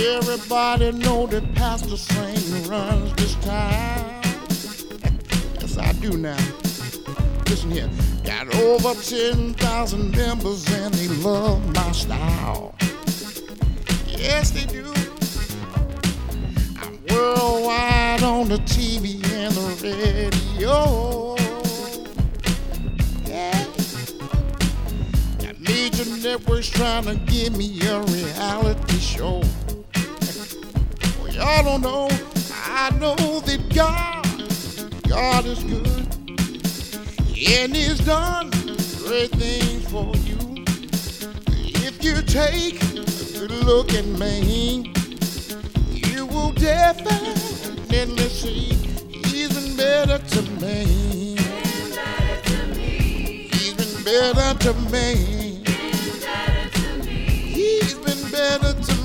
Everybody know that Pastor Saint runs this town. yes, I do now. Listen here. Got over 10,000 members and they love my style. Yes, they do. I'm worldwide on the TV and the radio. Yeah. Got major networks trying to give me a reality show. Y'all don't know. I know that God, God is good. And He's done great things for you. If you take a good look at me, you will definitely see He's been better to me. He's been better to me. He's been better to me.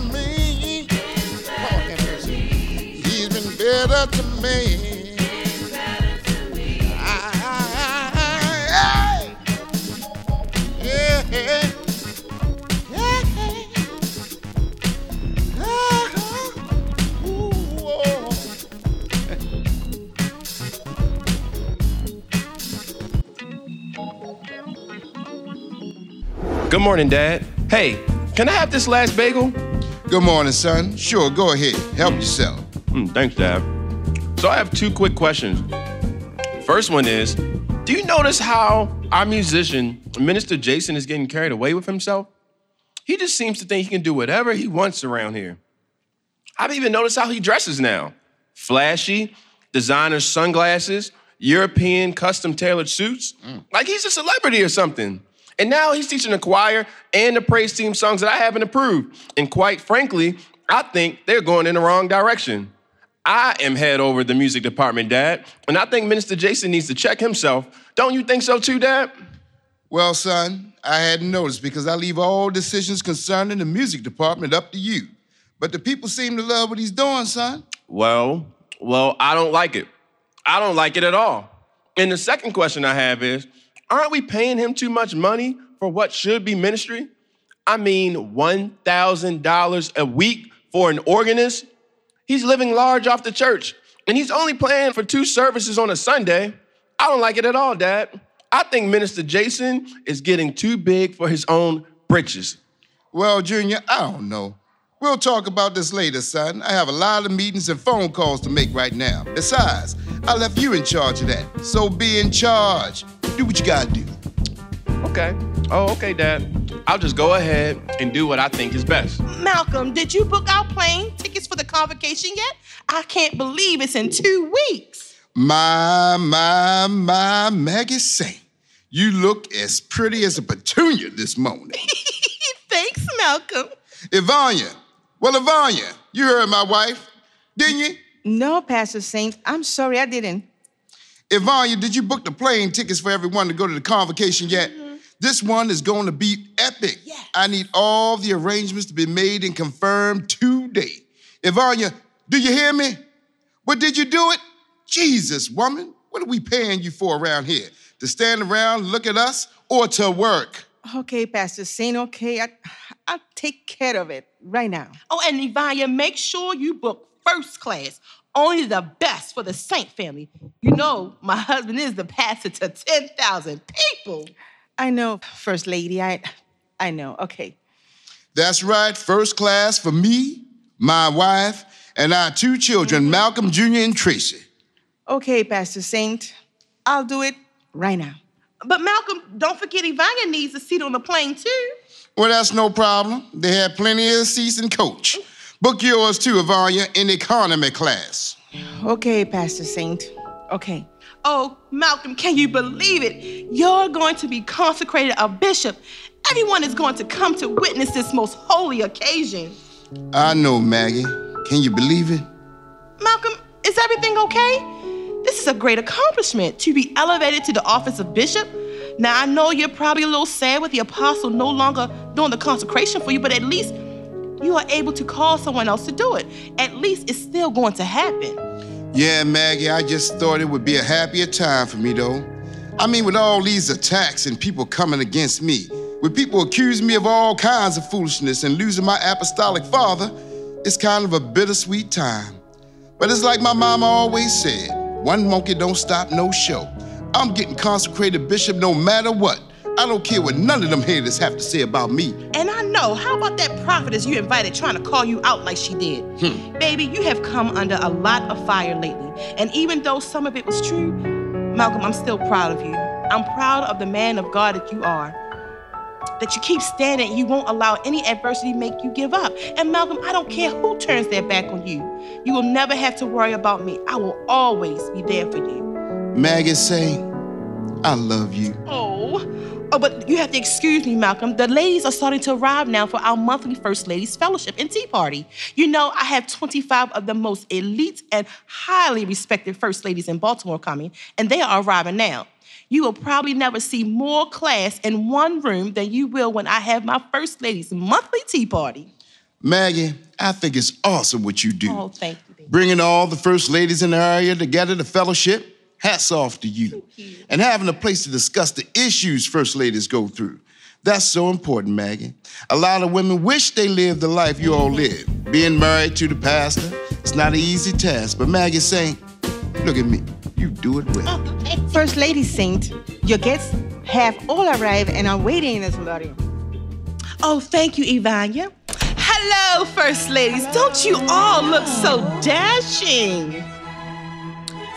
Better to me. I- yeah, yeah, yeah. Ooh. Good morning, Dad. Hey, can I have this last bagel? Good morning, son. Sure, go ahead. Help yourself. Mm, thanks, Dad. So I have two quick questions. First one is Do you notice how our musician, Minister Jason, is getting carried away with himself? He just seems to think he can do whatever he wants around here. I've even noticed how he dresses now flashy, designer sunglasses, European custom tailored suits. Mm. Like he's a celebrity or something. And now he's teaching the choir and the praise team songs that I haven't approved. And quite frankly, I think they're going in the wrong direction. I am head over the music department, Dad, and I think Minister Jason needs to check himself. Don't you think so too, Dad? Well, son, I hadn't noticed because I leave all decisions concerning the music department up to you. But the people seem to love what he's doing, son. Well, well, I don't like it. I don't like it at all. And the second question I have is aren't we paying him too much money for what should be ministry? I mean, $1,000 a week for an organist? He's living large off the church, and he's only playing for two services on a Sunday. I don't like it at all, Dad. I think Minister Jason is getting too big for his own britches. Well, Junior, I don't know. We'll talk about this later, son. I have a lot of meetings and phone calls to make right now. Besides, I left you in charge of that. So be in charge. Do what you gotta do. Okay. Oh, okay, Dad. I'll just go ahead and do what I think is best. Malcolm, did you book our plane tickets for the convocation yet? I can't believe it's in two weeks. My, my, my Maggie Saint. You look as pretty as a petunia this morning. Thanks, Malcolm. Ivania. Well, Ivania, you heard my wife, didn't you? No, Pastor Saint. I'm sorry, I didn't. Ivania, did you book the plane tickets for everyone to go to the convocation yet? This one is going to be epic. Yeah. I need all the arrangements to be made and confirmed today. Ivania, do you hear me? But did you do it? Jesus, woman, what are we paying you for around here? To stand around, look at us, or to work? Okay, Pastor Saint, okay. I, I'll take care of it right now. Oh, and Ivania, make sure you book first class. Only the best for the Saint family. You know, my husband is the pastor to 10,000 people. I know, First Lady. I I know. Okay. That's right, first class for me, my wife, and our two children, Malcolm Jr. and Tracy. Okay, Pastor Saint. I'll do it right now. But Malcolm, don't forget Ivania needs a seat on the plane too. Well, that's no problem. They have plenty of seats in coach. Book yours too, Ivania, in economy class. Okay, Pastor Saint. Okay. Oh, Malcolm, can you believe it? You're going to be consecrated a bishop. Everyone is going to come to witness this most holy occasion. I know, Maggie. Can you believe it? Malcolm, is everything okay? This is a great accomplishment to be elevated to the office of bishop. Now, I know you're probably a little sad with the apostle no longer doing the consecration for you, but at least you are able to call someone else to do it. At least it's still going to happen. Yeah, Maggie, I just thought it would be a happier time for me, though. I mean, with all these attacks and people coming against me, with people accusing me of all kinds of foolishness and losing my apostolic father, it's kind of a bittersweet time. But it's like my mama always said one monkey don't stop no show. I'm getting consecrated bishop no matter what. I don't care what none of them haters have to say about me. And I know, how about that prophetess you invited trying to call you out like she did? Hmm. Baby, you have come under a lot of fire lately. And even though some of it was true, Malcolm, I'm still proud of you. I'm proud of the man of God that you are. That you keep standing, you won't allow any adversity make you give up. And Malcolm, I don't care who turns their back on you. You will never have to worry about me. I will always be there for you. Maggie Saint, I love you. Oh, oh, but you have to excuse me, Malcolm. The ladies are starting to arrive now for our monthly First Ladies Fellowship and Tea Party. You know, I have 25 of the most elite and highly respected First Ladies in Baltimore coming, and they are arriving now. You will probably never see more class in one room than you will when I have my First Ladies monthly tea party. Maggie, I think it's awesome what you do. Oh, thank you, baby. Bringing all the first ladies in the area together to fellowship. Hats off to you. And having a place to discuss the issues first ladies go through. That's so important, Maggie. A lot of women wish they lived the life you all live. Being married to the pastor, it's not an easy task. But Maggie's saying, look at me, you do it well. First Lady Saint, your guests have all arrived and are waiting in this lobby. Oh, thank you, Ivania. Hello, First Ladies. Don't you all look so dashing?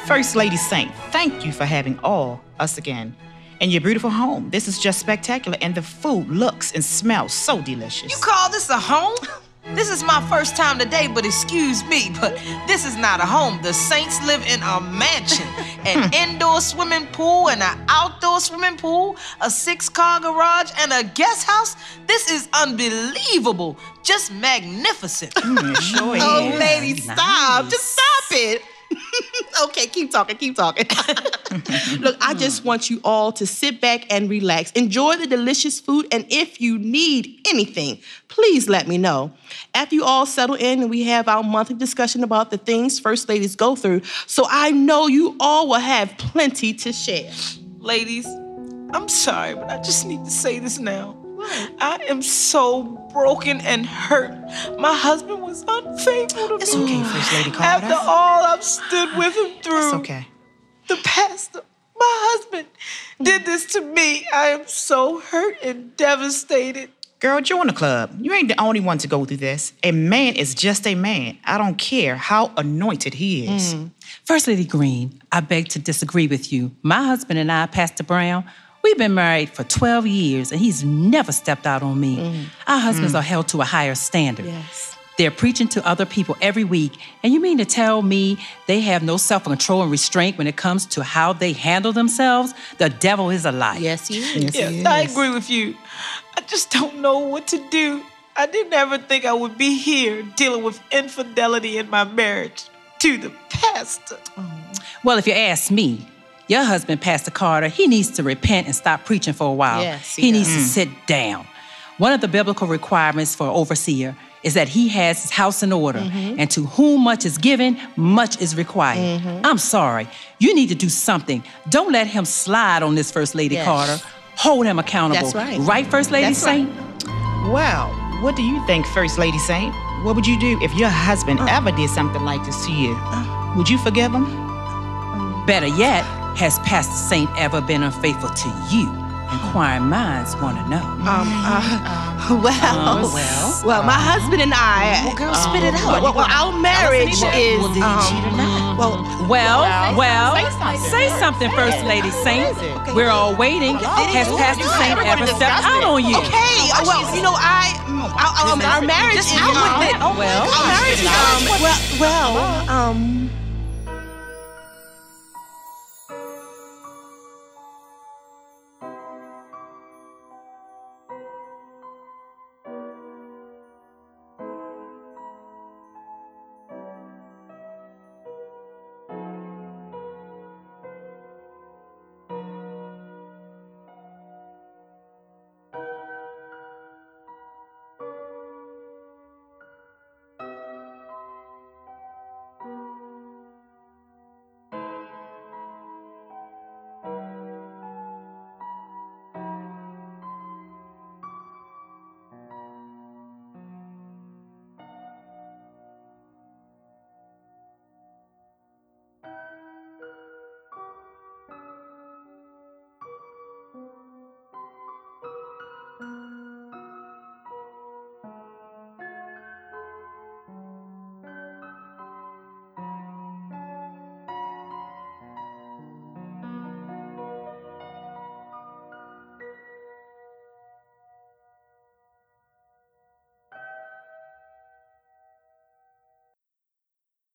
First Lady Saint, thank you for having all us again. In your beautiful home. This is just spectacular, and the food looks and smells so delicious. You call this a home? This is my first time today, but excuse me, but this is not a home. The Saints live in a mansion, an indoor swimming pool, and an outdoor swimming pool, a six car garage, and a guest house. This is unbelievable. Just magnificent. Mm, sure is. Oh, ladies, stop. Just stop it. okay, keep talking, keep talking. Look, I just want you all to sit back and relax. Enjoy the delicious food, and if you need anything, please let me know. After you all settle in and we have our monthly discussion about the things first ladies go through, so I know you all will have plenty to share. Ladies, I'm sorry, but I just need to say this now. I am so broken and hurt. My husband was unfaithful to It's me. It's okay, First Lady Carter. After all I've stood with him through. It's okay. The pastor, my husband, did this to me. I am so hurt and devastated. Girl, join the club. You ain't the only one to go through this. A man is just a man. I don't care how anointed he is. Mm. First Lady Green, I beg to disagree with you. My husband and I, Pastor Brown, we've been married for 12 years and he's never stepped out on me. Mm. Our husbands mm. are held to a higher standard. Yes. They're preaching to other people every week. And you mean to tell me they have no self control and restraint when it comes to how they handle themselves? The devil is a liar. Yes, you is. Yes, I agree with you. I just don't know what to do. I didn't ever think I would be here dealing with infidelity in my marriage to the pastor. Well, if you ask me, your husband, Pastor Carter, he needs to repent and stop preaching for a while. Yes, he he needs to mm. sit down. One of the biblical requirements for overseer is that he has his house in order, mm-hmm. and to whom much is given, much is required. Mm-hmm. I'm sorry, you need to do something. Don't let him slide on this First Lady Yes. Carter. Hold him accountable. That's right. Right, First Lady That's right. Saint? Well, what do you think, First Lady Saint? What would you do if your husband uh. ever did something like this to you? Uh. Would you forgive him? Better yet, has Pastor Saint ever been unfaithful to you? Inquiring minds want to know. Um, uh, well, well. well, my husband and I. Well, girl, spit it out. Well, well, our marriage is. Well, did he um, cheat or not? Well, Well, well, say something. say First Lady Saint. We're all waiting. Has Pastor Saint ever stepped out on you? okay. uh, well, you know, I, mm, our, um, marriage is. out with it. um, Well, Our marriage is. Um, well, well, um,